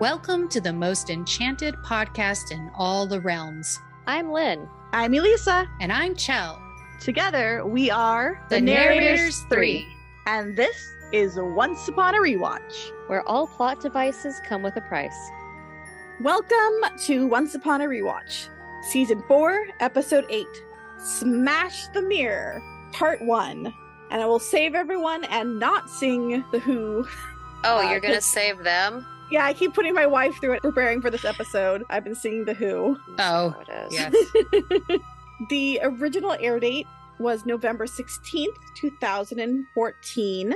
Welcome to the most enchanted podcast in all the realms. I'm Lynn. I'm Elisa. And I'm Chell. Together, we are The Narrators Three. And this is Once Upon a Rewatch. where all plot devices come with a price. Welcome to Once Upon a Rewatch, Season 4, Episode 8 Smash the Mirror, Part 1. And I will save everyone and not sing The Who. Oh, Uh, you're going to save them? Yeah, I keep putting my wife through it preparing for this episode. I've been singing The Who. Oh, So it is. Yes. the original air date was November 16th, 2014.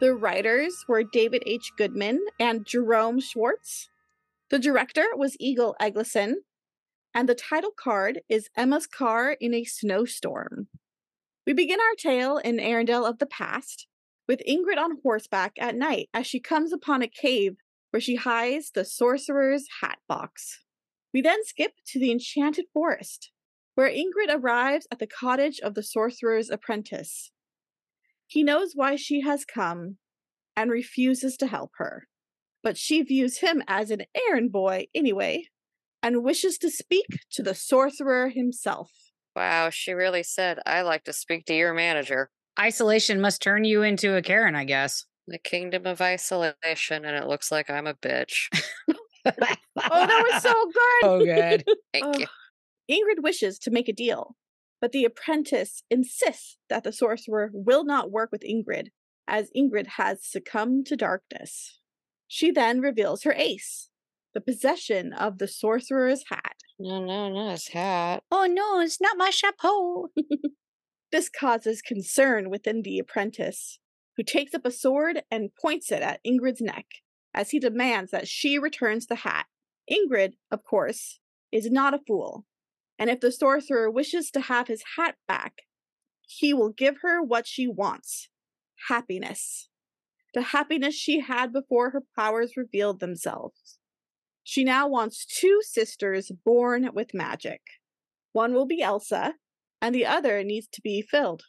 The writers were David H. Goodman and Jerome Schwartz. The director was Eagle Egilsson. And the title card is Emma's Car in a Snowstorm. We begin our tale in Arendelle of the past with Ingrid on horseback at night as she comes upon a cave where she hides the sorcerer's hat box. We then skip to the enchanted forest, where Ingrid arrives at the cottage of the sorcerer's apprentice. He knows why she has come and refuses to help her, but she views him as an errand boy anyway and wishes to speak to the sorcerer himself. Wow, she really said, I like to speak to your manager. isolation must turn you into a Karen, I guess. The kingdom of isolation, and it looks like I'm a bitch. Oh, that was so good! Oh, good. Thank Ugh. you. Ingrid wishes to make a deal, but the apprentice insists that the sorcerer will not work with Ingrid, as Ingrid has succumbed to darkness. She then reveals her ace, the possession of the sorcerer's hat. No, no, no, his hat. Oh no, it's not my chapeau. This causes concern within the apprentice, who takes up a sword and points it at Ingrid's neck, as he demands that she returns the hat. Ingrid, of course, is not a fool, and if the sorcerer wishes to have his hat back, he will give her what she wants happiness. The happiness she had before her powers revealed themselves. She now wants two sisters born with magic. One will be Elsa, and the other needs to be filled.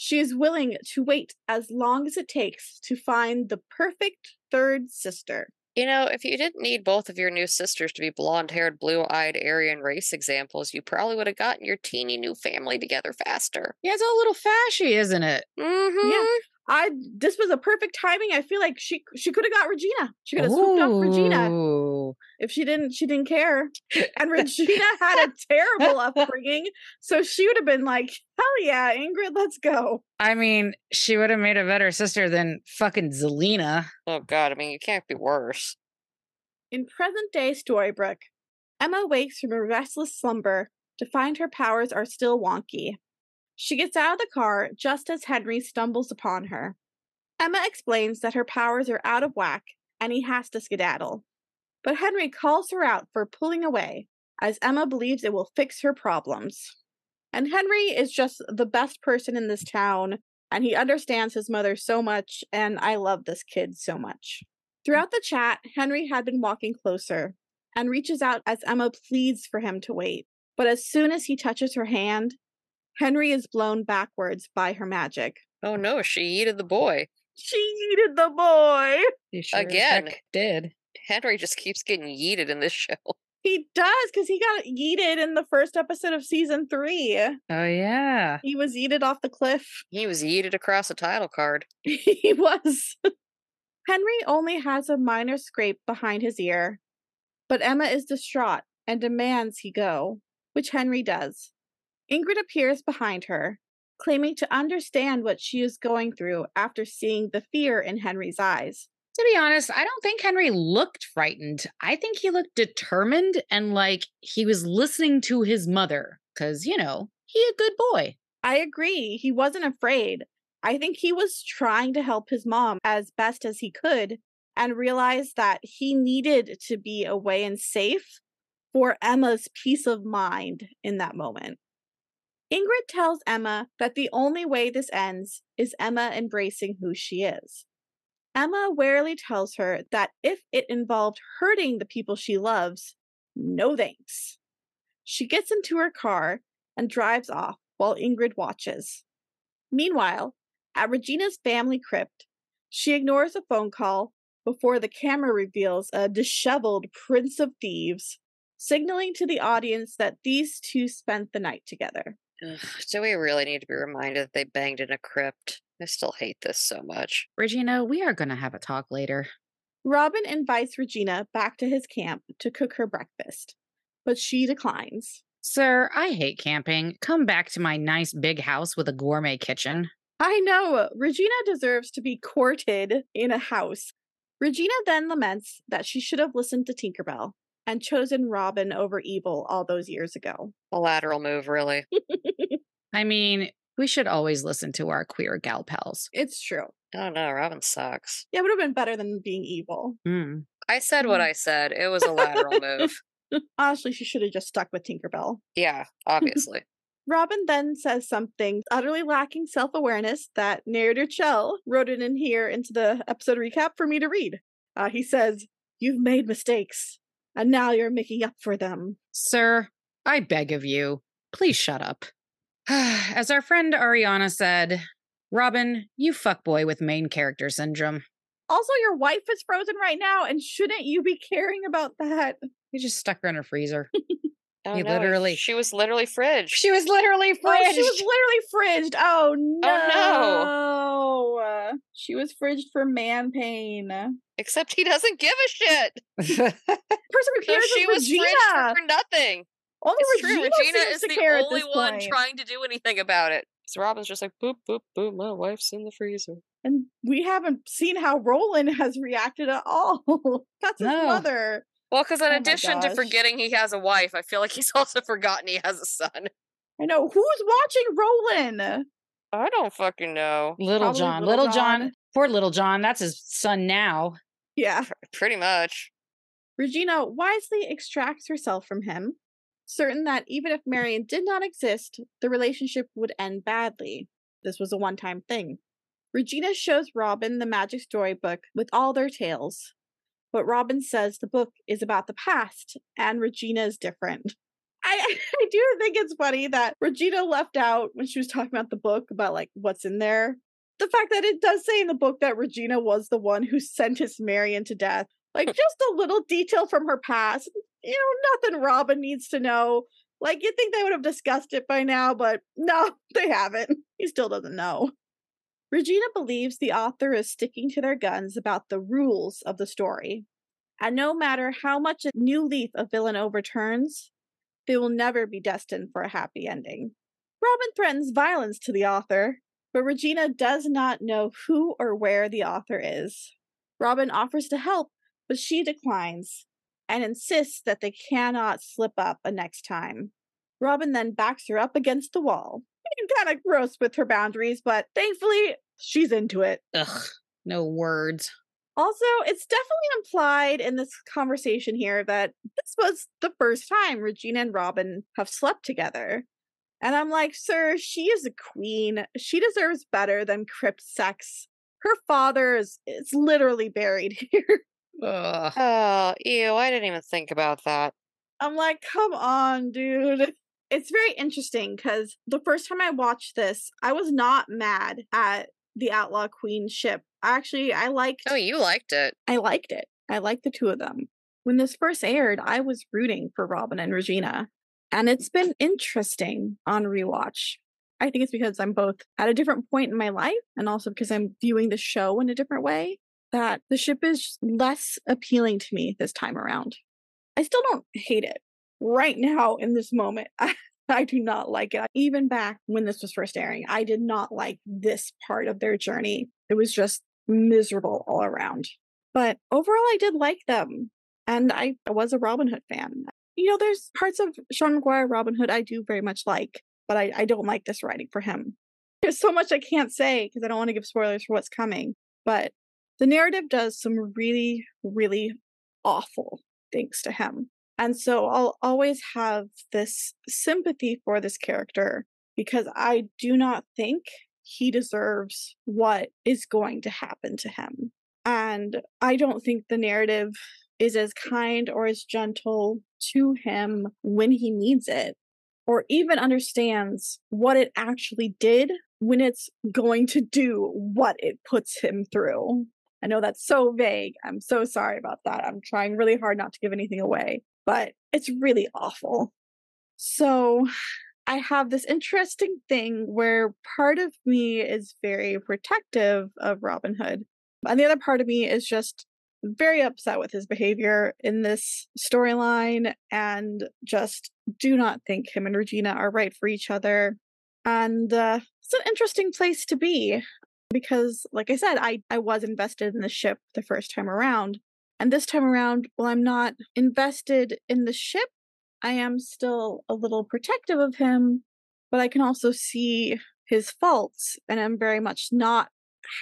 She is willing to wait as long as it takes to find the perfect third sister. You know, if you didn't need both of your new sisters to be blonde haired, blue eyed Aryan race examples, you probably would have gotten your teeny new family together faster. Yeah, it's all a little fashy, isn't it? Mm-hmm. I this was a perfect timing. I feel like she she could have got Regina. She could have swooped up Regina if she didn't she didn't care. And Regina had a terrible upbringing, so she would have been like, "Hell yeah, Ingrid, let's go." I mean, she would have made a better sister than fucking Zelena. Oh, God, I mean, you can't be worse. In present day Storybrooke, Emma wakes from a restless slumber to find her powers are still wonky. She gets out of the car just as Henry stumbles upon her. Emma explains that her powers are out of whack and he has to skedaddle. But Henry calls her out for pulling away, as Emma believes it will fix her problems. And Henry is just the best person in this town, and he understands his mother so much, and I love this kid so much. Mm. Throughout the chat, Henry had been walking closer and reaches out as Emma pleads for him to wait. But as soon as he touches her hand, Henry is blown backwards by her magic. Oh, no, she yeeted the boy. She yeeted the boy. She sure Again. did. Henry just keeps getting yeeted in this show. He does because he got yeeted in the first episode of season three. Oh yeah. He was yeeted off the cliff. He was yeeted across a title card. he was. Henry only has a minor scrape behind his ear, but Emma is distraught and demands he go, which Henry does. Ingrid appears behind her, claiming to understand what she is going through after seeing the fear in Henry's eyes. To be honest, I don't think Henry looked frightened. I think he looked determined and like he was listening to his mother. Cause, you know, he a good boy. I agree, he wasn't afraid. I think he was trying to help his mom as best as he could and realized that he needed to be away and safe for Emma's peace of mind in that moment. Ingrid tells Emma that the only way this ends is Emma embracing who she is. Emma warily tells her that if it involved hurting the people she loves, no thanks. She gets into her car and drives off while Ingrid watches. Meanwhile, at Regina's family crypt, she ignores a phone call before the camera reveals a disheveled prince of thieves, signaling to the audience that these two spent the night together. Ugh, do we really need to be reminded that they banged in a crypt? I still hate this so much. Regina, we are going to have a talk later. Robin invites Regina back to his camp to cook her breakfast, but she declines. Sir, I hate camping. Come back to my nice big house with a gourmet kitchen. I know, Regina deserves to be courted in a house. Regina then laments that she should have listened to Tinkerbell and chosen Robin over evil all those years ago. A lateral move, really. I mean, we should always listen to our queer gal pals. It's true. Oh no, Robin sucks. Yeah, it would have been better than being evil. Mm. I said what Mm. I said. It was a lateral move. Honestly, she should have just stuck with Tinkerbell. Yeah, obviously. Robin then says something utterly lacking self awareness that narrator Chell wrote it in here into the episode recap for me to read. Uh, he says, You've made mistakes, and now you're making up for them. Sir, I beg of you, please shut up. As our friend Ariana said, Robin, you fuckboy with main character syndrome. Also, your wife is frozen right now, and shouldn't you be caring about that? You just stuck her in a freezer. Oh, You no, literally- She was literally fridged. she was literally fridged. Oh, she was literally fridged. Oh, oh no! Oh no. She was fridged for man pain. Except he doesn't give a shit. Person who So cares she was Regina. fridged for nothing. Only It's true. Regina, Regina seems is the only one point. trying to do anything about it. So Robin's just like, boop, boop, boop, my wife's in the freezer. And we haven't seen how Roland has reacted at all. That's his No. mother. Well, because in Oh addition to forgetting he has a wife, I feel like he's also forgotten he has a son. I know. Who's watching Roland? I don't fucking know. Little Probably John. Little Little John. John. Poor Little John. That's his son now. Yeah. Pretty much. Regina wisely extracts herself from him, certain that even if Marian did not exist, the relationship would end badly. This was a one time thing. Regina shows Robin the magic storybook with all their tales, but Robin says the book is about the past and Regina is different. I, I do think it's funny that Regina left out when she was talking about the book about like what's in there. The fact that it does say in the book that Regina was the one who sentenced Marian to death like just a little detail from her past. You know, nothing Robin needs to know. Like you'd think they would have discussed it by now, but no, they haven't. He still doesn't know. Regina believes the author is sticking to their guns about the rules of the story. And no matter how much a new leaf a villain overturns, they will never be destined for a happy ending. Robin threatens violence to the author, but Regina does not know who or where the author is. Robin offers to help, but she declines and insists that they cannot slip up a next time. Robin then backs her up against the wall. Kind of gross with her boundaries, but thankfully she's into it. Ugh. No words. Also, it's definitely implied in this conversation here that this was the first time Regina and Robin have slept together. And I'm like, sir, she is a queen. She deserves better than crypt sex. Her father is, is literally buried here. Ugh. Oh, ew, I didn't even think about that. I'm like, come on, dude. It's very interesting because the first time I watched this, I was not mad at the Outlaw Queen ship. Actually, I oh, liked Oh, you liked it. I liked it. I liked the two of them. When this first aired, I was rooting for Robin and Regina. And it's been interesting on rewatch. I think it's because I'm both at a different point in my life and also because I'm viewing the show in a different way that the ship is less appealing to me this time around. I still don't hate it. Right now, in this moment, I, do not like it. Even back when this was first airing, I did not like this part of their journey. It was just miserable all around. But overall, I did like them. And I, I was a Robin Hood fan. You know, there's parts of Sean Maguire Robin Hood I do very much like, but I, I don't like this writing for him. There's so much I can't say because I don't want to give spoilers for what's coming. But the narrative does some really, really awful things to him. And so I'll always have this sympathy for this character because I do not think he deserves what is going to happen to him. And I don't think the narrative is as kind or as gentle to him when he needs it, or even understands what it actually did when it's going to do what it puts him through. I know that's so vague. I'm so sorry about that. I'm trying really hard not to give anything away, but it's really awful. So I have this interesting thing where part of me is very protective of Robin Hood, and the other part of me is just very upset with his behavior in this storyline and just do not think him and Regina are right for each other. And uh, it's an interesting place to be because, like I said, I, I was invested in the ship the first time around. And this time around, while I'm not invested in the ship, I am still a little protective of him, but I can also see his faults, and I'm very much not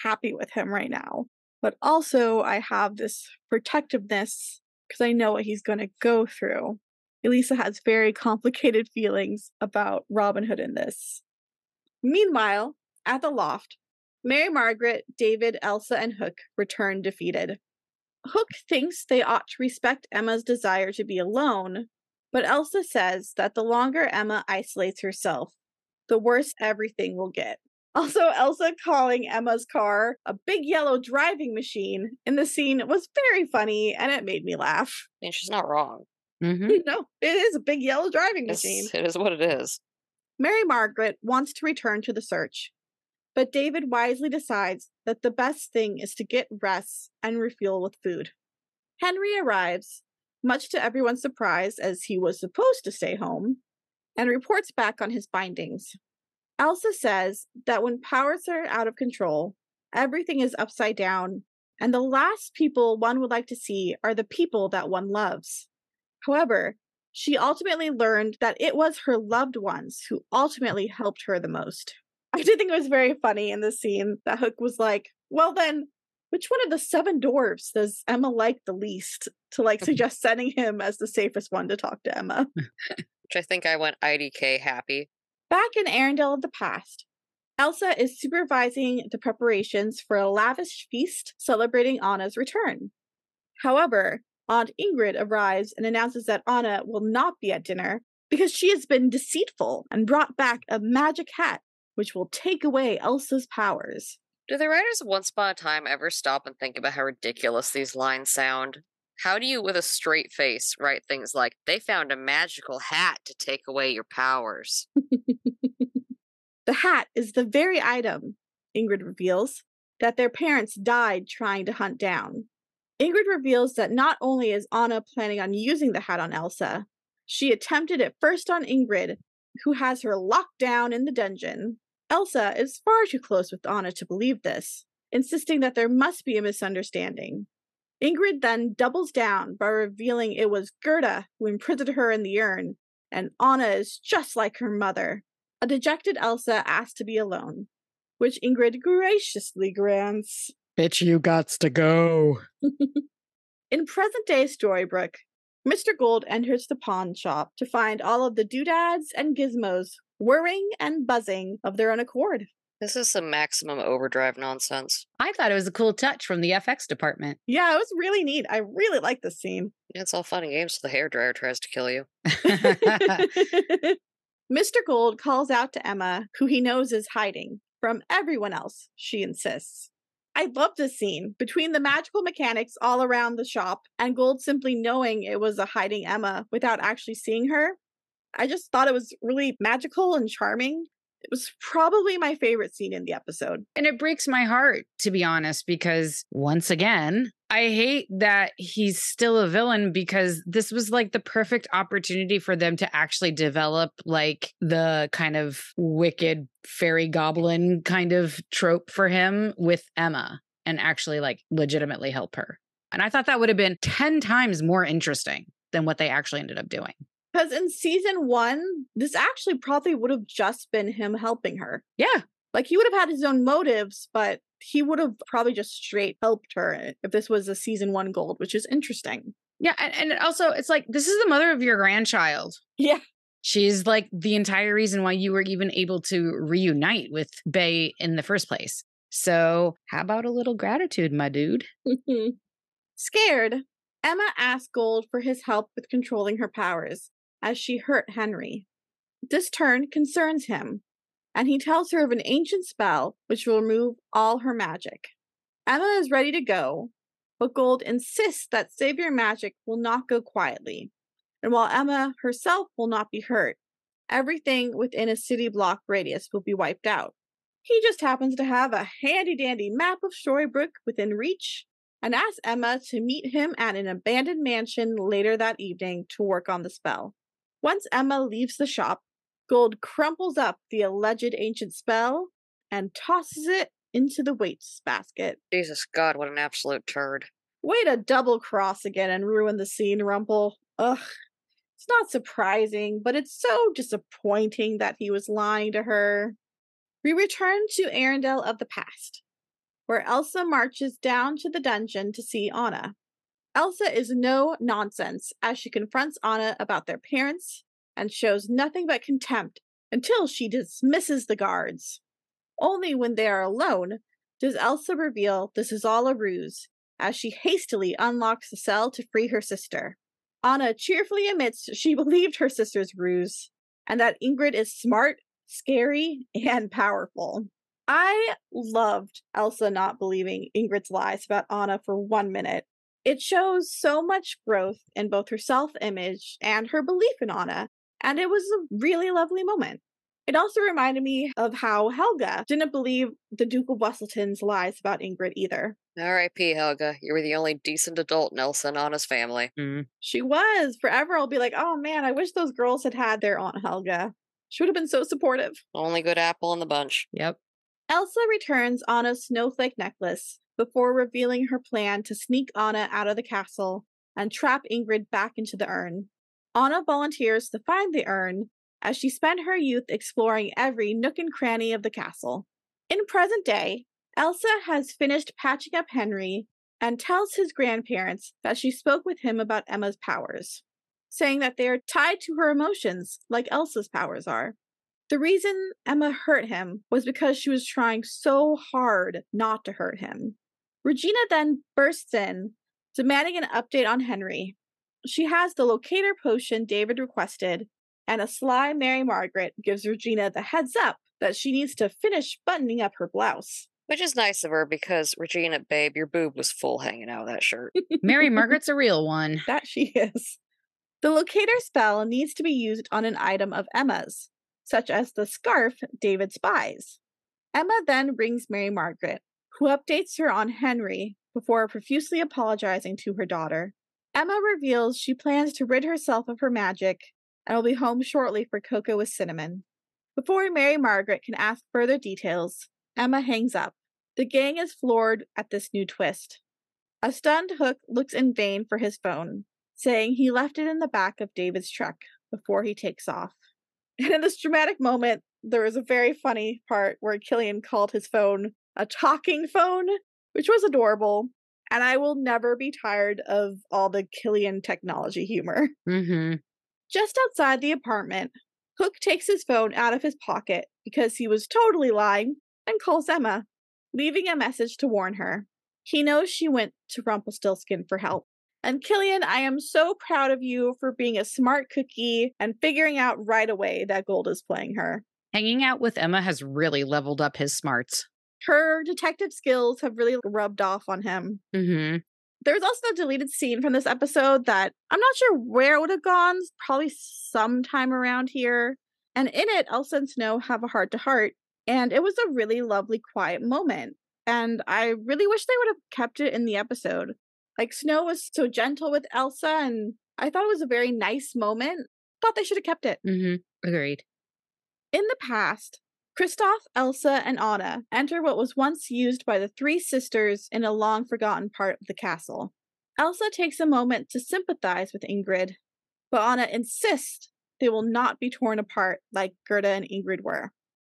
happy with him right now. But also, I have this protectiveness because I know what he's going to go through. Elisa has very complicated feelings about Robin Hood in this. Meanwhile, at the loft, Mary Margaret, David, Elsa, and Hook return defeated. Hook thinks they ought to respect Emma's desire to be alone, but Elsa says that the longer Emma isolates herself, the worse everything will get. Also, Elsa calling Emma's car a big yellow driving machine in the scene was very funny and it made me laugh. I mean, she's not wrong. hmm no, it is a big yellow driving It's- machine. it is what it is. Mary Margaret wants to return to the search, but David wisely decides that the best thing is to get rest and refuel with food. Henry arrives, much to everyone's surprise, as he was supposed to stay home, and reports back on his findings. Elsa says that when powers are out of control, everything is upside down, and the last people one would like to see are the people that one loves. However, she ultimately learned that it was her loved ones who ultimately helped her the most. I did think it was very funny in the scene that Hook was like, Well, then, which one of the seven dwarfs does Emma like the least? To like mm-hmm. suggest sending him as the safest one to talk to Emma. Which I think I went IDK happy. Back in Arendelle of the past, Elsa is supervising the preparations for a lavish feast celebrating Anna's return. However, Aunt Ingrid arrives and announces that Anna will not be at dinner because she has been deceitful and brought back a magic hat which will take away Elsa's powers. Do the writers of Once Upon a Time ever stop and think about how ridiculous these lines sound? How do you, with a straight face, write things like, they found a magical hat to take away your powers? The hat is the very item, Ingrid reveals, that their parents died trying to hunt down. Ingrid reveals that not only is Anna planning on using the hat on Elsa, she attempted it first on Ingrid, who has her locked down in the dungeon. Elsa is far too close with Anna to believe this, insisting that there must be a misunderstanding. Ingrid then doubles down by revealing it was Gerda who imprisoned her in the urn, and Anna is just like her mother. A dejected Elsa asks to be alone, which Ingrid graciously grants. Bitch, you gots to go. In present day Storybrooke, Mr. Gold enters the pawn shop to find all of the doodads and gizmos whirring and buzzing of their own accord. This is some maximum overdrive nonsense. I thought it was a cool touch from the FX department. Yeah, it was really neat. I really like this scene. It's all fun and games till the hairdryer tries to kill you. Mr. Gold calls out to Emma, who he knows is hiding from everyone else, she insists. I love this scene between the magical mechanics all around the shop and Gold simply knowing it was a hiding Emma without actually seeing her. I just thought it was really magical and charming. It was probably my favorite scene in the episode. And it breaks my heart, to be honest, because once again, I hate that he's still a villain because this was like the perfect opportunity for them to actually develop like the kind of wicked fairy goblin kind of trope for him with Emma and actually like legitimately help her. And I thought that would have been 10 times more interesting than what they actually ended up doing. Because in season one, this actually probably would have just been him helping her. Yeah. Like he would have had his own motives, but he would have probably just straight helped her eh, if this was a season one gold, which is interesting. Yeah. And, and also, it's like, this is the mother of your grandchild. Yeah. She's like the entire reason why you were even able to reunite with Bae in the first place. So, how about a little gratitude, my dude? Mm-hmm. Scared, Emma asks Gold for his help with controlling her powers as she hurt Henry. This turn concerns him, and he tells her of an ancient spell which will remove all her magic. Emma is ready to go, but Gold insists that savior magic will not go quietly. And while Emma herself will not be hurt, everything within a city block radius will be wiped out. He just happens to have a handy dandy map of Storybrooke within reach and asks Emma to meet him at an abandoned mansion later that evening to work on the spell. Once Emma leaves the shop, Gold crumples up the alleged ancient spell and tosses it into the waste basket. Jesus God, what an absolute turd. Way to double cross again and ruin the scene, Rumple. Ugh. It's not surprising, but it's so disappointing that he was lying to her. We return to Arendelle of the past, where Elsa marches down to the dungeon to see Anna. Elsa is no nonsense as she confronts Anna about their parents and shows nothing but contempt until she dismisses the guards. Only when they are alone does Elsa reveal this is all a ruse, as she hastily unlocks the cell to free her sister. Anna cheerfully admits she believed her sister's ruse and that Ingrid is smart, scary, and powerful. I loved Elsa not believing Ingrid's lies about Anna for one minute. It shows so much growth in both her self image and her belief in Anna, and it was a really lovely moment. It also reminded me of how Helga didn't believe the Duke of Weselton's lies about Ingrid either. R.I.P. Helga. You were the only decent adult Nelson on his family. Mm. She was. Forever, I'll be like, oh man, I wish those girls had had their Aunt Helga. She would have been so supportive. Only good apple in the bunch. Yep. Elsa returns Anna's snowflake necklace before revealing her plan to sneak Anna out of the castle and trap Ingrid back into the urn. Anna volunteers to find the urn as she spent her youth exploring every nook and cranny of the castle. In present day, Elsa has finished patching up Henry and tells his grandparents that she spoke with him about Emma's powers, saying that they are tied to her emotions like Elsa's powers are. The reason Emma hurt him was because she was trying so hard not to hurt him. Regina then bursts in, demanding an update on Henry. She has the locator potion David requested, and a sly Mary Margaret gives Regina the heads up that she needs to finish buttoning up her blouse. Which is nice of her because, Regina, babe, your boob was full hanging out of that shirt. Mary Margaret's a real one. That she is. The locator spell needs to be used on an item of Emma's, such as the scarf David spies. Emma then rings Mary Margaret, who updates her on Henry before profusely apologizing to her daughter. Emma reveals she plans to rid herself of her magic and will be home shortly for cocoa with cinnamon. Before Mary Margaret can ask further details, Emma hangs up. The gang is floored at this new twist. A stunned Hook looks in vain for his phone, saying he left it in the back of David's truck before he takes off. And in this dramatic moment, there was a very funny part where Killian called his phone a talking phone, which was adorable. And I will never be tired of all the Killian technology humor. Mm-hmm. Just outside the apartment, Hook takes his phone out of his pocket because he was totally lying and calls Emma, leaving a message to warn her. He knows she went to Rumpelstiltskin for help. And Killian, I am so proud of you for being a smart cookie and figuring out right away that Gold is playing her. Hanging out with Emma has really leveled up his smarts. Her detective skills have really rubbed off on him. Mm-hmm. There's also a deleted scene from this episode that I'm not sure where it would have gone, probably sometime around here. And in it, Elsa and Snow have a heart to heart. And it was a really lovely, quiet moment. And I really wish they would have kept it in the episode. Like, Snow was so gentle with Elsa, and I thought it was a very nice moment. Thought they should have kept it. Mm-hmm. Agreed. In the past, Kristoff, Elsa, and Anna enter what was once used by the three sisters in a long forgotten part of the castle. Elsa takes a moment to sympathize with Ingrid, but Anna insists they will not be torn apart like Gerda and Ingrid were.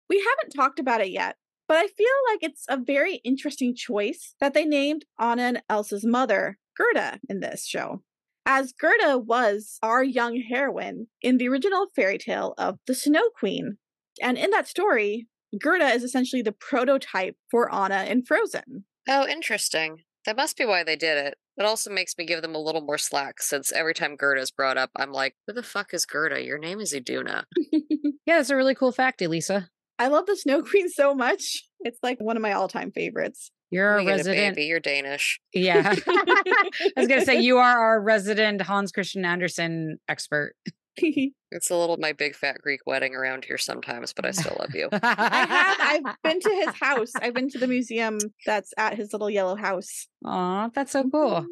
We haven't talked about it yet, but I feel like it's a very interesting choice that they named Anna and Elsa's mother, Gerda, in this show. As Gerda was our young heroine in the original fairy tale of the Snow Queen. And in that story, Gerda is essentially the prototype for Anna in Frozen. Oh, interesting. That must be why they did it. It also makes me give them a little more slack since every time Gerda is brought up, I'm like, who the fuck is Gerda? Your name is Iduna. Yeah, that's a really cool fact, Elisa. I love the Snow Queen so much. It's like one of my all time favorites. You're a We get resident. baby. You're Danish. Yeah. I was gonna say you are our resident Hans Christian Andersen expert. It's a little my big fat Greek wedding around here sometimes, but I still love you. I have. I've been to his house. I've been to the museum that's at his little yellow house. Aw, that's so cool. Mm-hmm.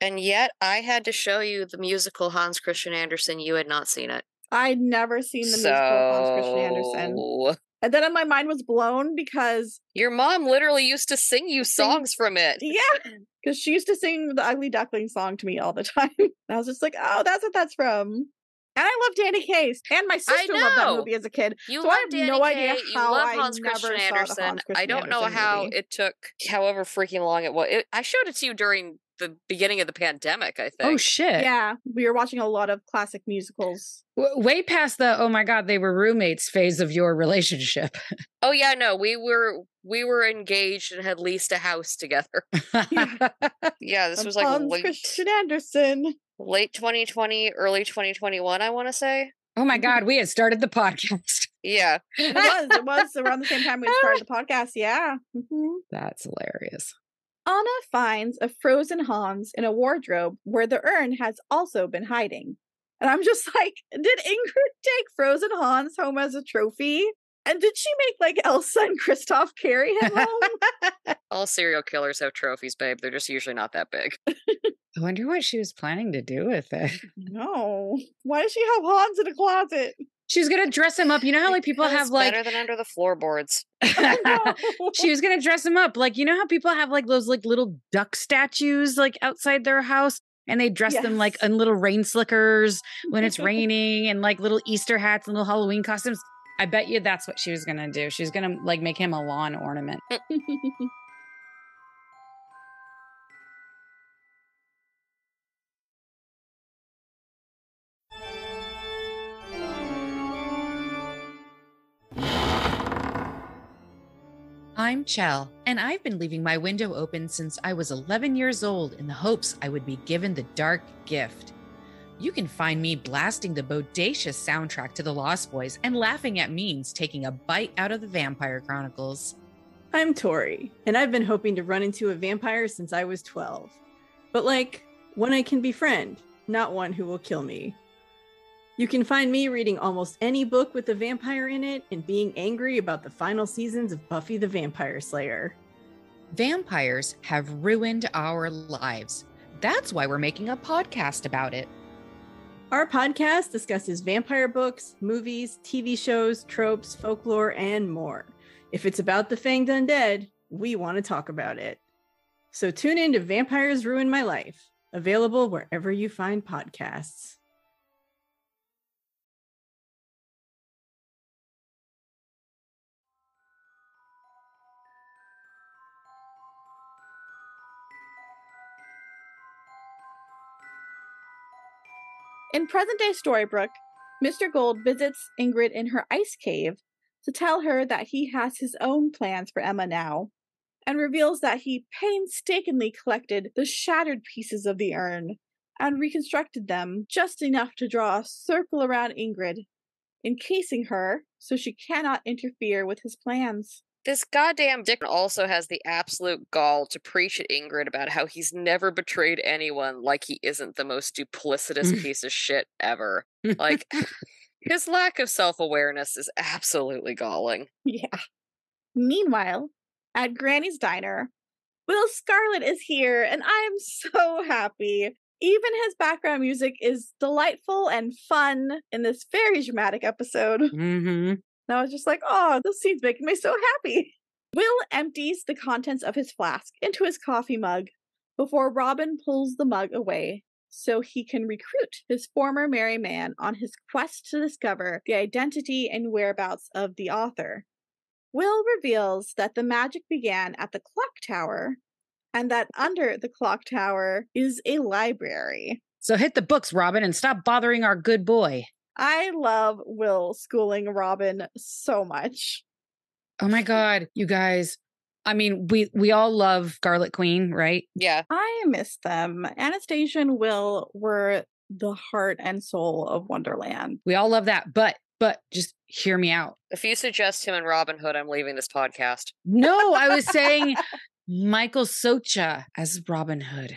And yet, I had to show you the musical Hans Christian Andersen. You had not seen it. I'd never seen the musical Hans Christian Andersen. And then my mind was blown because, your mom literally used to sing you Sing- songs from it. yeah, because she used to sing the Ugly Duckling song to me all the time. And I was just like, oh, that's what that's from. And I love Danny Kaye. And my sister loved that movie as a kid. You So I love have Danny no idea Kaye, you how love I Hans never Christian saw the Andersen. Hans I don't know how movie. it took however freaking long it was. It, I showed it to you during the beginning of the pandemic, I oh, think. Oh shit. Yeah, we were watching a lot of classic musicals. W- way past the oh my god, they were roommates phase of your relationship. Oh yeah, no, we were we were engaged and had leased a house together. Yeah, this was like Hans late, Christian Andersen. Late 2020, early 2021, I want to say. oh my god, we had started the podcast. Yeah. It was. It was around the same time we started the podcast. Yeah. Mhm. That's hilarious. Anna finds a frozen Hans in a wardrobe where the urn has also been hiding. And I'm just like, did Ingrid take frozen Hans home as a trophy? And did she make like Elsa and Kristoff carry him home? All serial killers have trophies, babe. They're just usually not that big. I wonder what she was planning to do with it. no. Why does she have Hans in a closet? She's gonna dress him up. You know how like people Because have like better than under the floorboards. She was gonna dress him up. Like, you know how people have like those like little duck statues like outside their house and they dress them like Yes. in little rain slickers when it's raining and like little Easter hats and little Halloween costumes. I bet you that's what she was gonna do. She was gonna like make him a lawn ornament. I'm Chell, and I've been leaving my window open since I was 11 years old in the hopes I would be given the dark gift. You can find me blasting the bodacious soundtrack to The Lost Boys and laughing at memes taking a bite out of the Vampire Chronicles. I'm Tori, and I've been hoping to run into a vampire since I was 12. But like, one I can befriend, not one who will kill me. You can find me reading almost any book with a vampire in it and being angry about the final seasons of Buffy the Vampire Slayer. Vampires have ruined our lives. That's why we're making a podcast about it. Our podcast discusses vampire books, movies, TV shows, tropes, folklore, and more. If it's about the Fanged Undead, we want to talk about it. So tune in to Vampires Ruin My Life, available wherever you find podcasts. In present day Storybrooke, Mr. Gold visits Ingrid in her ice cave to tell her that he has his own plans for Emma now, and reveals that he painstakingly collected the shattered pieces of the urn and reconstructed them just enough to draw a circle around Ingrid, encasing her so she cannot interfere with his plans. This goddamn dick also has the absolute gall to preach at Ingrid about how he's never betrayed anyone like he isn't the most duplicitous piece of shit ever. Like, his lack of self awareness is absolutely galling. Yeah. Meanwhile, at Granny's diner, Will Scarlet is here, and I'm so happy. Even his background music is delightful and fun in this very dramatic episode. Mm-hmm. And I was just like, oh, this scene's making me so happy. Will empties the contents of his flask into his coffee mug before Robin pulls the mug away so he can recruit his former merry man on his quest to discover the identity and whereabouts of the author. Will reveals that the magic began at the clock tower and that under the clock tower is a library. So hit the books, Robin, and stop bothering our good boy. I love Will schooling Robin so much. Oh my god, you guys. I mean, we we all love Scarlet Queen, right? Yeah. I miss them. Anastasia and Will were the heart and soul of Wonderland. We all love that. But but just hear me out. If you suggest him and Robin Hood, I'm leaving this podcast. No, I was saying Michael Socha as Robin Hood.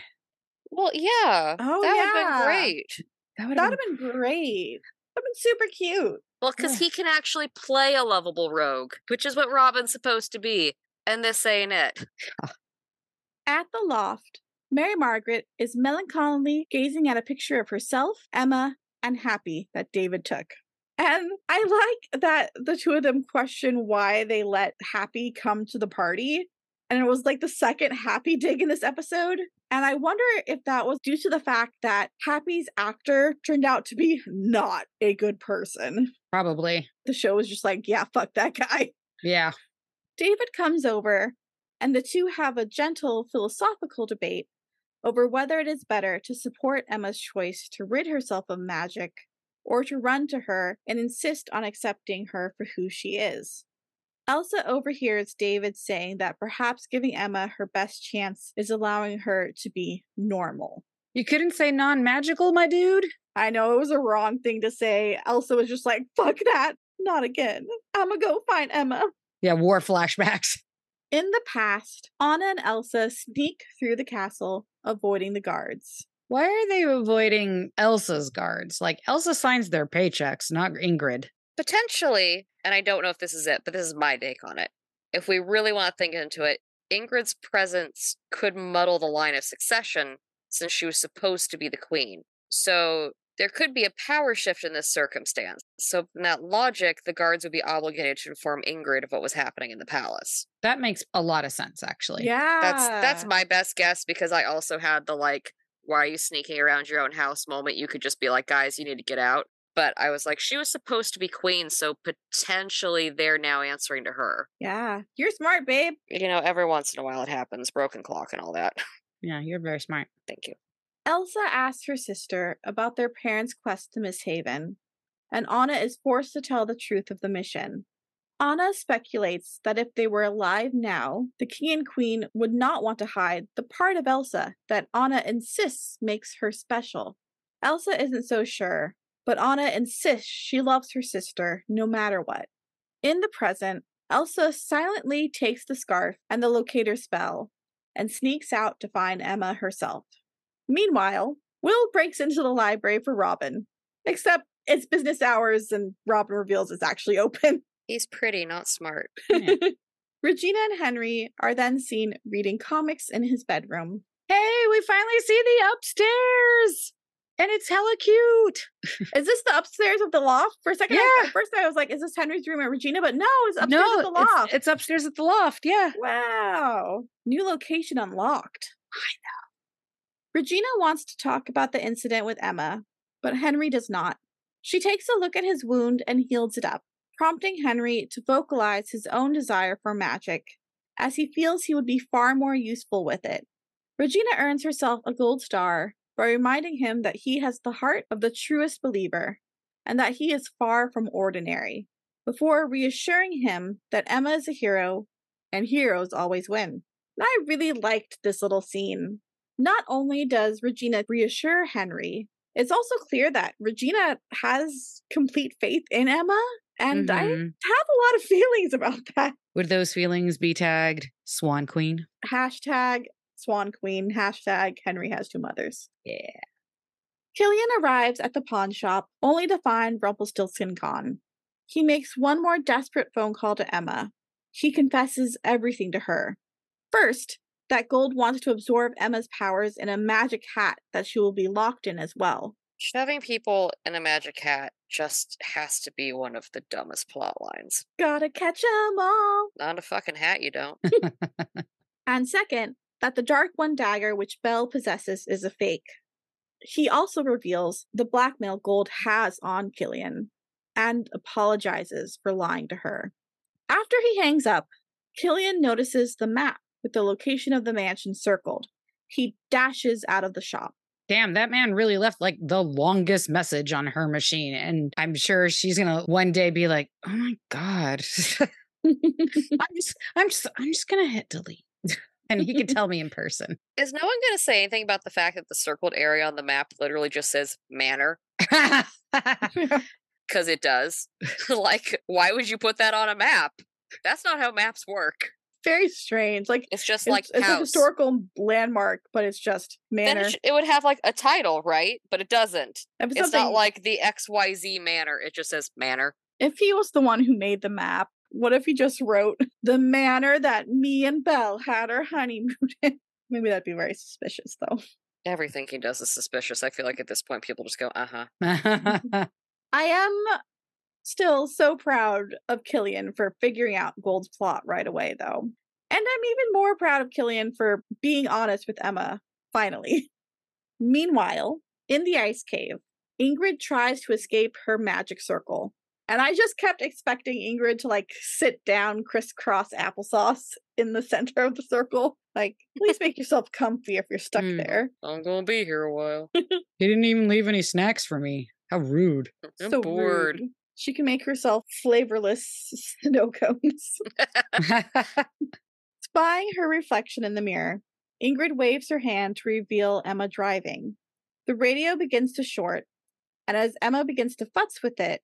Well, yeah. Oh, that would have yeah. been great. That would That'd have been great. Been super cute. Well, because he can actually play a lovable rogue, which is what Robin's supposed to be. And this ain't it. At the loft, Mary Margaret is melancholy gazing at a picture of herself, Emma, and Happy that David took. And I like that the two of them question why they let Happy come to the party. And it was like the second Happy dig in this episode. And I wonder if that was due to the fact that Happy's actor turned out to be not a good person. probably. The show was just like, yeah, fuck that guy. Yeah. David comes over, and the two have a gentle philosophical debate over whether it is better to support Emma's choice to rid herself of magic or to run to her and insist on accepting her for who she is. Elsa overhears David saying that perhaps giving Emma her best chance is allowing her to be normal. You couldn't say non magical, my dude? I know it was a wrong thing to say. Elsa was just like, fuck that, not again. I'm gonna go find Emma. Yeah, war flashbacks. In the past, Anna and Elsa sneak through the castle, avoiding the guards. Why are they avoiding Elsa's guards? Like, Elsa signs their paychecks, not Ingrid. Potentially, and I don't know if this is it, but this is my take on it. If we really want to think into it, Ingrid's presence could muddle the line of succession since she was supposed to be the queen. So there could be a power shift in this circumstance. So, in that logic, the guards would be obligated to inform Ingrid of what was happening in the palace. That makes a lot of sense, actually. Yeah. That's that's my best guess because I also had the like, why are you sneaking around your own house moment? You could just be like, guys, you need to get out. But I was like, she was supposed to be queen, so potentially they're now answering to her. Yeah. You're smart, babe. You know, every once in a while it happens, broken clock and all that. Yeah, you're very smart. Thank you. Elsa asks her sister about their parents' quest to Misthaven, and Anna is forced to tell the truth of the mission. Anna speculates that if they were alive now, the king and queen would not want to hide the part of Elsa that Anna insists makes her special. Elsa isn't so sure, but Anna insists she loves her sister no matter what. In the present, Elsa silently takes the scarf and the locator spell and sneaks out to find Emma herself. Meanwhile, Will breaks into the library for Robin, except it's business hours and Robin reveals it's actually open. He's pretty, not smart. Yeah. Regina and Henry are then seen reading comics in his bedroom. Hey, we finally see the upstairs. And it's hella cute. Is this the upstairs of the loft? For a second, I- Yeah. at first I was like, is this Henry's room or Regina? But no, it's upstairs no, at the it's- loft. It's, upstairs at the loft. Yeah. Wow. New location unlocked. I know. Regina wants to talk about the incident with Emma, but Henry does not. She takes a look at his wound and heals it up, prompting Henry to vocalize his own desire for magic, as he feels he would be far more useful with it. Regina earns herself a gold star by reminding him that he has the heart of the truest believer and that he is far from ordinary, before reassuring him that Emma is a hero and heroes always win. And I really liked this little scene. Not only does Regina reassure Henry, it's also clear that Regina has complete faith in Emma, and I mm-hmm. have a lot of feelings about that. Would those feelings be tagged Swan Queen? Hashtag Swan Queen, hashtag Henry has two mothers. Yeah. Killian arrives at the pawn shop only to find Rumpelstiltskin gone. He makes one more desperate phone call to Emma. He confesses everything to her. First, that Gold wants to absorb Emma's powers in a magic hat that she will be locked in as well. Shoving people in a magic hat just has to be one of the dumbest plot lines. Gotta catch 'em all. Not a fucking hat, you don't. And second, that the Dark One dagger which Belle possesses is a fake. He also reveals the blackmail Gold has on Killian and apologizes for lying to her. After he hangs up, Killian notices the map with the location of the mansion circled. He dashes out of the shop. Damn, that man really left like the longest message on her machine. And I'm sure she's gonna one day be like, oh my God. I'm just I'm just I'm just gonna hit delete. and he could tell me in person. Is no one going to say anything about the fact that the circled area on the map literally just says manor? Because it does. like, why would you put that on a map? That's not how maps work. very strange. Like It's just it's, like it's a historical landmark, but it's just Then manor. it, sh- it would have like a title, right? But it doesn't. if, It's not like the XYZ manor. It just says manor. if he was the one who made the map, what if he just wrote the manner that me and Belle had our honeymoon in? Maybe that'd be very suspicious, though. Everything he does is suspicious. I feel like at this point people just go, uh huh. I am still so proud of Killian for figuring out Gold's plot right away, though. And I'm even more proud of Killian for being honest with Emma, finally. Meanwhile, in the ice cave, Ingrid tries to escape her magic circle. And I just kept expecting Ingrid to like sit down crisscross applesauce in the center of the circle. Like, please make yourself comfy if you're stuck Mm. there. I'm gonna be here a while. he didn't even leave any snacks for me. How rude. I'm so bored. rude. She can make herself flavorless snow cones. Spying her reflection in the mirror, Ingrid waves her hand to reveal Emma driving. The radio begins to short, and as Emma begins to futz with it,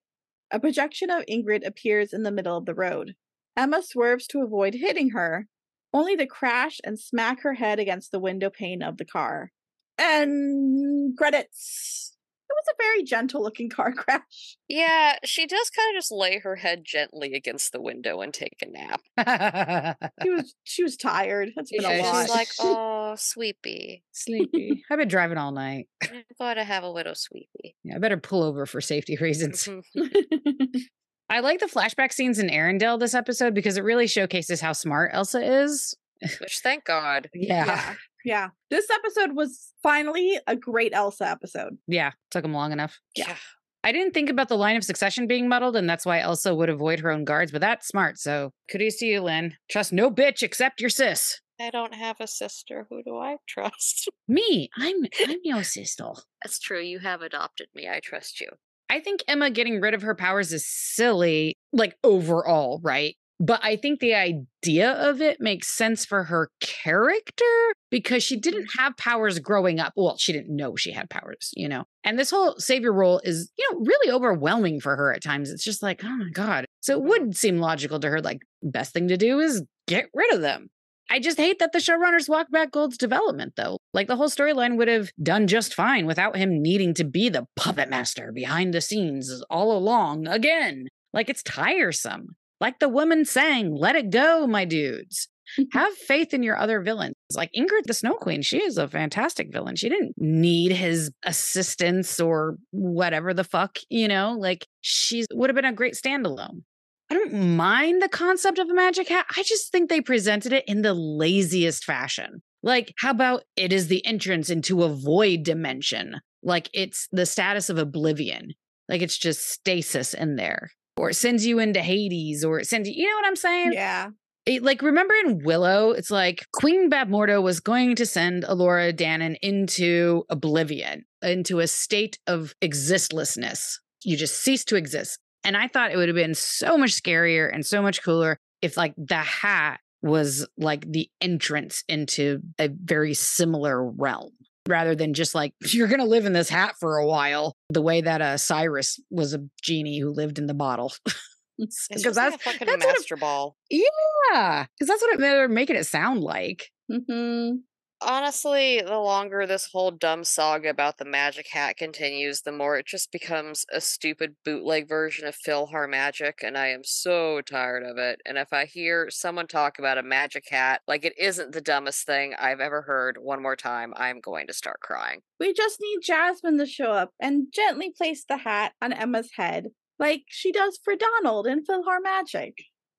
a projection of Ingrid appears in the middle of the road. Emma swerves to avoid hitting her, only to crash and smack her head against the window pane of the car. And credits. It was a very gentle looking car crash. Yeah, she does kind of just lay her head gently against the window and take a nap. She was she was tired. That's been Yeah, a She's lot. just like, oh, sweepy. Sleepy. I've been driving all night. I'm going to have a little sweepy. Yeah, I better pull over for safety reasons. Mhm. I like the flashback scenes in Arendelle this episode because it really showcases how smart Elsa is. Which, thank God. Yeah. yeah. Yeah. This episode was finally a great Elsa episode. Yeah. Took them long enough. Yeah. I didn't think about the line of succession being muddled, and that's why Elsa would avoid her own guards, but that's smart. So kudos to you, Lynn. Trust no bitch except your sis. I don't have a sister. Who do I trust? Me. I'm I'm your sister. That's true. You have adopted me. I trust you. I think Emma getting rid of her powers is silly, like overall, right? But I think the idea of it makes sense for her character because she didn't mm-hmm. have powers growing up. Well, she didn't know she had powers, you know? And this whole savior role is, you know, really overwhelming for her at times. It's just like, oh my God. So it would seem logical to her, like, best thing to do is get rid of them. I just hate that the showrunners walked back Gold's development, though. Like the whole storyline would have done just fine without him needing to be the puppet master behind the scenes all along again. Like it's tiresome. Like the woman sang, let it go, my dudes. Mm-hmm. Have faith in your other villains. Like Ingrid the Snow Queen, she is a fantastic villain. She didn't need his assistance or whatever the fuck, you know, like she would have been a great standalone. I don't mind the concept of a magic hat. I just think they presented it in the laziest fashion. Like, how about it is the entrance into a void dimension? Like, it's the status of oblivion. Like, it's just stasis in there. Or it sends you into Hades, or it sends you, you know what I'm saying? Yeah. It- like remember in Willow, it's like Queen Bavmorda was going to send Elora Danan into oblivion, into a state of existlessness. You just cease to exist. And I thought it would have been so much scarier and so much cooler if like the hat was like the entrance into a very similar realm rather than just like you're going to live in this hat for a while the way that uh Cyrus was a genie who lived in the bottle. Because just like that's that's what it- master ball. yeah, because that's what it, they're making it sound like. hmm Honestly, the longer this whole dumb saga about the magic hat continues, the more it just becomes a stupid bootleg version of PhilharMagic, and I am so tired of it. And if I hear someone talk about a magic hat like it isn't the dumbest thing I've ever heard one more time, I'm going to start crying. We just need Jasmine to show up and gently place the hat on Emma's head, like she does for Donald in PhilharMagic.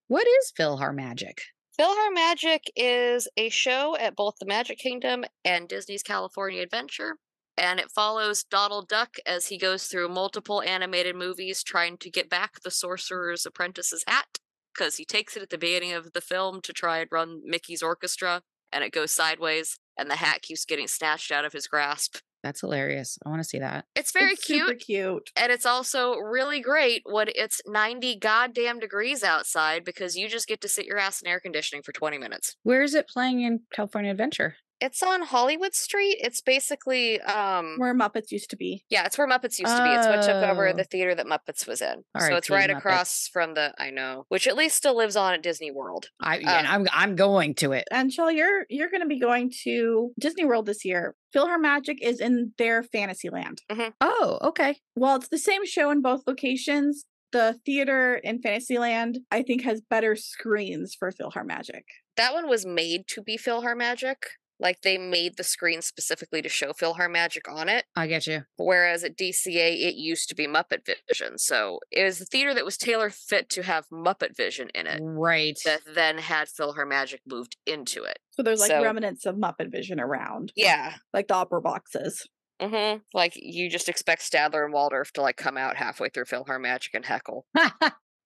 What is PhilharMagic? PhilharMagic is a show at both the Magic Kingdom and Disney's California Adventure. And it follows Donald Duck as he goes through multiple animated movies trying to get back the Sorcerer's Apprentice's hat. Because he takes it at the beginning of the film to try and run Mickey's orchestra, and it goes sideways, and the hat keeps getting snatched out of his grasp. That's hilarious. I want to see that. It's very It's cute. Super cute. And it's also really great when it's 90 goddamn degrees outside because you just get to sit your ass in air conditioning for 20 minutes. Where is it playing in California Adventure? It's on Hollywood Street. It's basically um Where Muppets used to be. yeah, it's where Muppets used to be. It's what took over Oh. the theater that Muppets was in. so it's right Muppets. across from the I know, which at least still lives on at Disney World. I yeah, Um, I'm I'm going to it. And Shelley, you're you're going to be going to Disney World this year. PhilharMagic is in their Fantasyland. Oh, okay. Well, it's the same show in both locations, the theater in Fantasyland I think has better screens for PhilharMagic. That one was made to be PhilharMagic. Like they made the screen specifically to show PhilharMagic on it. I get you. Whereas at DCA, it used to be Muppet Vision. So it was the theater that was tailor fit to have Muppet Vision in it Right. that then had PhilharMagic moved into it. So there's like So- remnants of Muppet Vision around, Yeah. like the opera boxes. Mm-hmm. Like you just expect Statler and Waldorf to like come out halfway through PhilharMagic and heckle.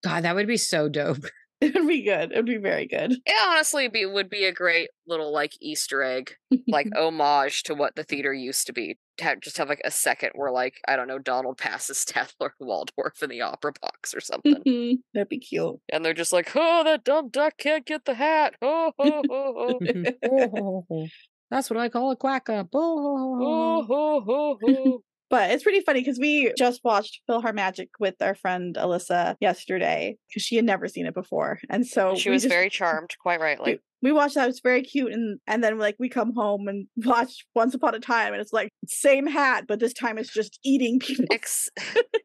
God, that would be so dope. It would be good. It would be very good. It honestly be would be a great little like Easter egg, like homage to what the theater used to be. To have, just have like a second where like I don't know Donald passes Statler and Waldorf in the opera box or something, mm-hmm. That'd be cute. and they're just like, "Oh, that dumb duck can't get the hat." Oh, oh, oh, oh. That's what I call a quack up. oh, oh, oh, oh. But it's pretty funny because we just watched PhilharMagic with our friend Alyssa yesterday because she had never seen it before, and so She was just- very charmed, quite rightly. We watched that; it was very cute, and and then like we come home and watch Once Upon a Time, and it's like same hat, but this time it's just eating people. Ex-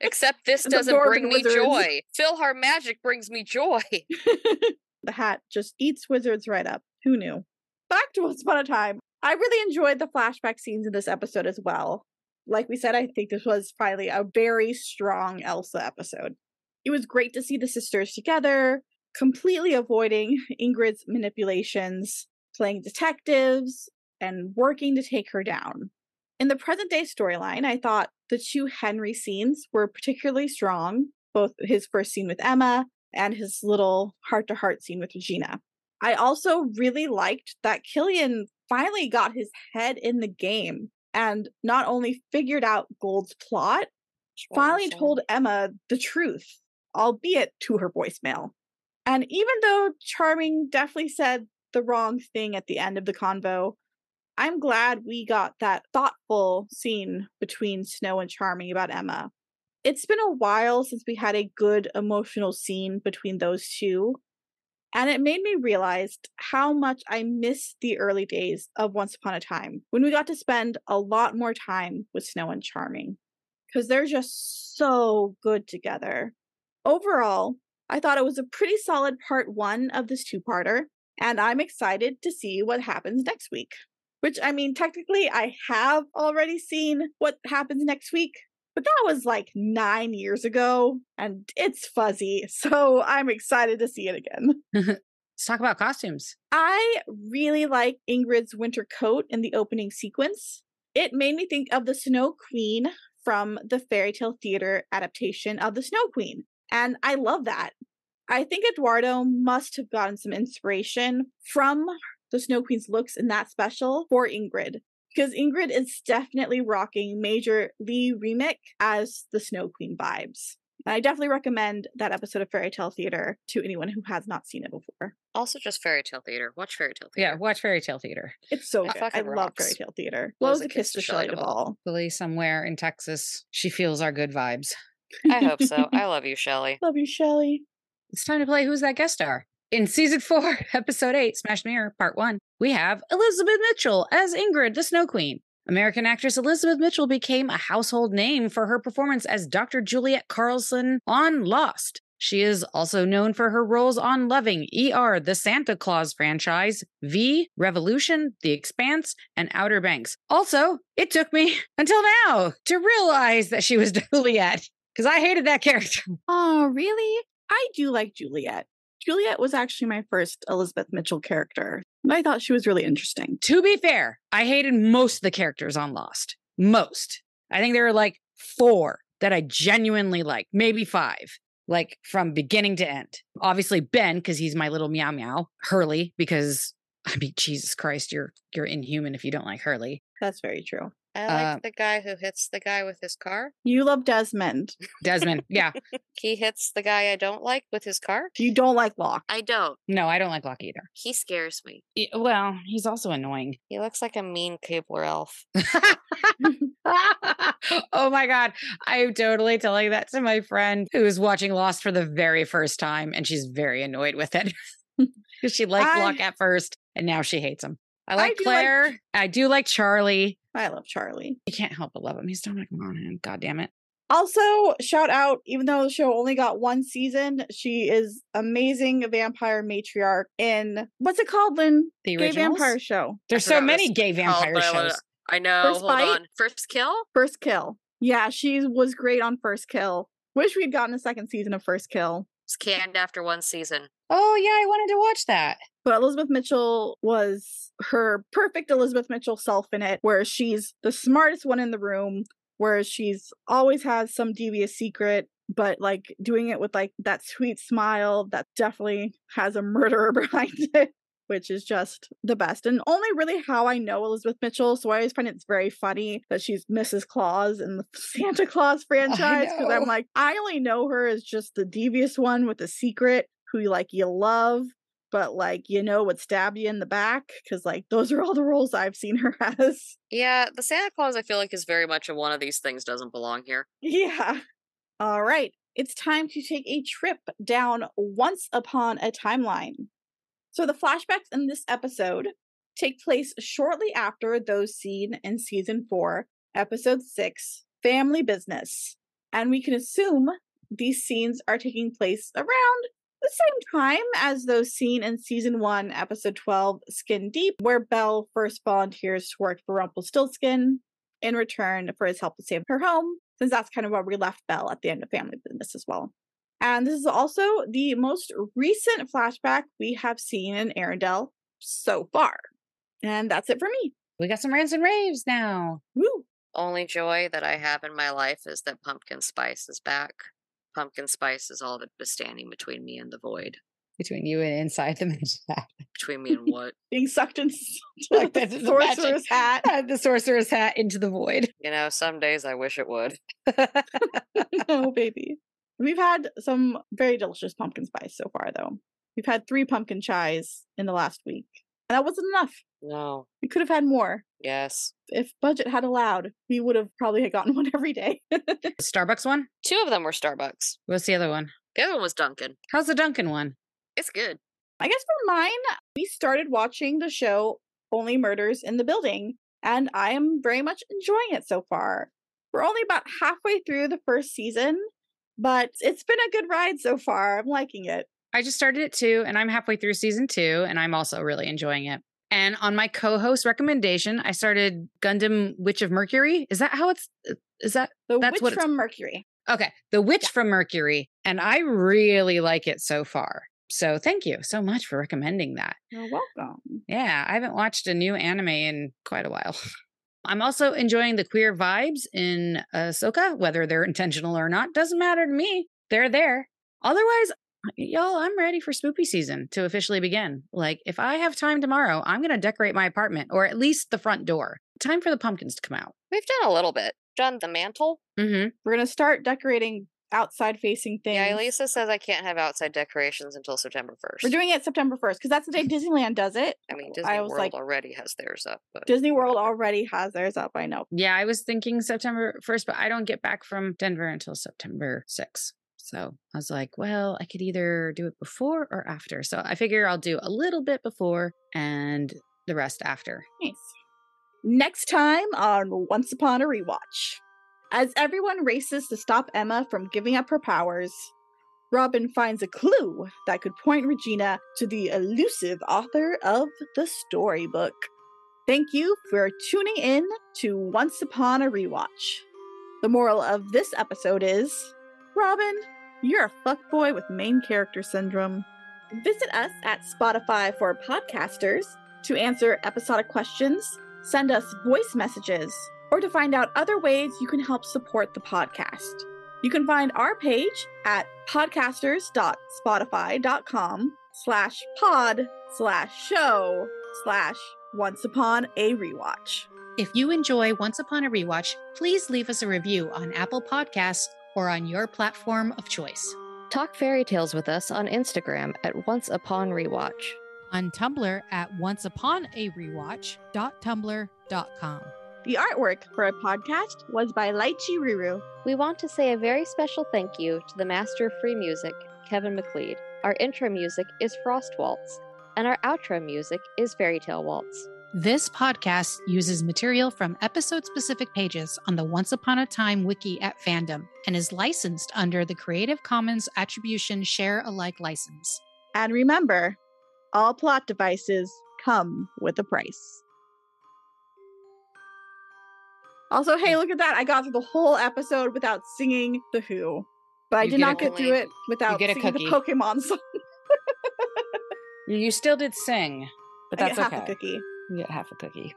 except this doesn't bring me Wizards. joy. PhilharMagic brings me joy. the hat just eats wizards right up. Who knew? Back to Once Upon a Time. I really enjoyed the flashback scenes in this episode as well. Like we said, I think this was finally a very strong Elsa episode. It was great to see the sisters together, completely avoiding Ingrid's manipulations, playing detectives, and working to take her down. In the present day storyline, I thought the two Henry scenes were particularly strong, both his first scene with Emma and his little heart to heart scene with Regina. I also really liked that Killian finally got his head in the game and not only figured out Gold's plot, finally told Emma the truth, albeit to her voicemail. And even though Charming definitely said the wrong thing at the end of the convo, I'm glad we got that thoughtful scene between Snow and Charming about Emma. It's been a while since we had a good emotional scene between those two, and it made me realize how much I miss the early days of Once Upon a Time when we got to spend a lot more time with Snow and Charming because they're just so good together. Overall, I thought it was a pretty solid part one of this two parter, and I'm excited to see what happens next week. Which, I mean, technically, I have already seen what happens next week, but that was like nine years ago, and it's fuzzy, so I'm excited to see it again. Let's talk about costumes. I really like Ingrid's winter coat in the opening sequence. It made me think of the Snow Queen from the fairy tale theater adaptation of the Snow Queen. And I love that. I think Eduardo must have gotten some inspiration from the Snow Queen's looks in that special for Ingrid. Because Ingrid is definitely rocking Major Lee Remick as the Snow Queen vibes. And I definitely recommend that episode of Fairy Tale Theater to anyone who has not seen it before. Also, just fairy tale theater. Watch fairy tale Theater. Yeah, watch fairy tale theater. It's so It good. I fucking love fairy tale theater. Blows Blows a kiss to Shelley Duvall. Hopefully, somewhere in Texas, she feels our good vibes. I hope so. I love you, Shelley. love you, Shelley. It's time to play Who's That Guest Star? In season four, episode eight, Smash Mirror, part one, we have Elizabeth Mitchell as Ingrid, the Snow Queen. American actress Elizabeth Mitchell became a household name for her performance as Dr. Juliet Carlson on Lost. She is also known for her roles on Loving, ER, the Santa Claus franchise, V, Revolution, The Expanse, and Outer Banks. Also, it took me until now to realize that she was Juliet because I hated that character. Oh, really? I do like Juliet. Juliet was actually my first Elizabeth Mitchell character. And I thought she was really interesting. to be fair, I hated most of the characters on Lost. Most. I think there were like four that I genuinely like, maybe five, like from beginning to end. Obviously Ben, because he's my little meow meow. Hurley, because I mean, Jesus Christ, you're you're inhuman if you don't like Hurley. That's very true. I like Uh, the guy who hits the guy with his car. You love Desmond. Desmond. Yeah. He hits the guy I don't like with his car. You don't like Locke. I don't. No, I don't like Locke either. He scares me. Y- Well, he's also annoying. He looks like a mean Keebler elf. oh my god. I'm totally telling that to my friend who's watching Lost for the very first time and she's very annoyed with it. Because she liked I- Locke at first and now she hates him. I I like like- Claire. I do like Charlie. I love Charlie. You can't help but love him. He's Dominic Monaghan. God damn it. Also, shout out, even though the show only got one season, she is amazing vampire matriarch in what's it called, Lynn? The Gay vampire show. There's so many gay vampire but shows. I know. First hold Bite? on. First kill? First Kill. Yeah, she was great on First Kill. Wish we'd gotten a second season of First Kill. It's canned after one season. Oh yeah, I wanted to watch that. But Elizabeth Mitchell was her perfect Elizabeth Mitchell self in it, where she's the smartest one in the room, where she's always has some devious secret, but like doing it with like that sweet smile that definitely has a murderer behind it, which is just the best. And only really how I know Elizabeth Mitchell. So I always find it's very funny that she's Mrs. Claus in the Santa Claus franchise. Because I'm like, I only know her as just the devious one with the secret who like you love but like you know would stab you in the back because like those are all the roles I've seen her as. Yeah, the Santa Claus I feel like is very much a one of these things doesn't belong here. Yeah. All right. It's time to take a trip down once upon a timeline. So the flashbacks in this episode take place shortly after those seen in season four, episode six, Family Business. And we can assume these scenes are taking place around the same time as those seen in season one, episode 12, Skin Deep, where Belle first volunteers to work for Rumpelstiltskin in return for his help to save her home, since that's kind of where we left Belle at the end of Family Business as well. And this is also the most recent flashback we have seen in Arendelle so far. And that's it for me. We got some rants and raves now. Woo! Only joy that I have in my life is that pumpkin spice is back. Pumpkin spice is all that is standing between me and the void. Between you and inside the magic hat. Between me and what? Being sucked into Like the the sorcerer's hat. the sorcerer's hat into the void. You know, some days I wish it would. no, oh, baby. We've had some very delicious pumpkin spice so far, though. We've had three pumpkin chais in the last week. And that wasn't enough. No. We could have had more. Yes. If budget had allowed, we would have probably had gotten one every day. Starbucks one? Two of them were Starbucks. What's the other one? The other one was Dunkin'. How's the Dunkin' one? It's good. I guess for mine, we started watching the show Only Murders in the Building, and I am very much enjoying it so far. We're only about halfway through the first season, but it's been a good ride so far. I'm liking it. I just started it too, and I'm halfway through season two, and I'm also really enjoying it. And on my co-host recommendation, I started Gundam Witch of Mercury. Is that how it's? uh, Is that The That's Witch what from Mercury. okay? The Witch from Mercury, and I really like it so far. So thank you so much for recommending that. You're welcome. Yeah, I haven't watched a new anime in quite a while. I'm also enjoying the queer vibes in Ahsoka, whether they're intentional or not, doesn't matter to me. They're there. Otherwise, y'all, I'm ready for spoopy season to officially begin. Like, if I have time tomorrow, I'm going to decorate my apartment or at least the front door. Time for the pumpkins to come out. We've done a little bit. Done the mantle. Mm-hmm. We're gonna start decorating outside facing things. Yeah, Elisa says I can't have outside decorations until September 1st. We're doing it September 1st because that's the day Disneyland does it. I mean, I Disney was World like- already has theirs up. But Disney World already has theirs up. I know. Yeah, I was thinking September 1st, but I don't get back from Denver until September 6th. So I was like, well, I could either do it before or after. So I figure I'll do a little bit before and the rest after. Nice. Next time on Once Upon a Rewatch. As everyone races to stop Emma from giving up her powers, Robin finds a clue that could point Regina to the elusive author of the storybook. Thank you for tuning in to Once Upon a Rewatch. The moral of this episode is Robin, you're a fuckboy with main character syndrome. Visit us at Spotify for podcasters to answer episodic questions, send us voice messages, or to find out other ways you can help support the podcast. You can find our page at podcasters.spotify.com slash pod slash show slash once upon a rewatch. If you enjoy Once Upon a Rewatch, please leave us a review on Apple Podcasts or on your platform of choice. Talk fairy tales with us on Instagram at Once Upon Rewatch. On Tumblr at onceuponarewatch.tumblr.com. The artwork for our podcast was by Laichiruru. We want to say a very special thank you to the master of free music, Kevin MacLeod. Our intro music is Frost Waltz, and our outro music is Fairy Tale Waltz. This podcast uses material from episode specific pages on the Once Upon a Time wiki at Fandom and is licensed under the Creative Commons Attribution Share Alike license. And remember, all plot devices come with a price. Also, hey, look at that. I got through the whole episode without singing The Who. But I You did get not get through it without singing the. Pokemon song. You still did sing, but I that's get half okay. a cookie. You get half a cookie.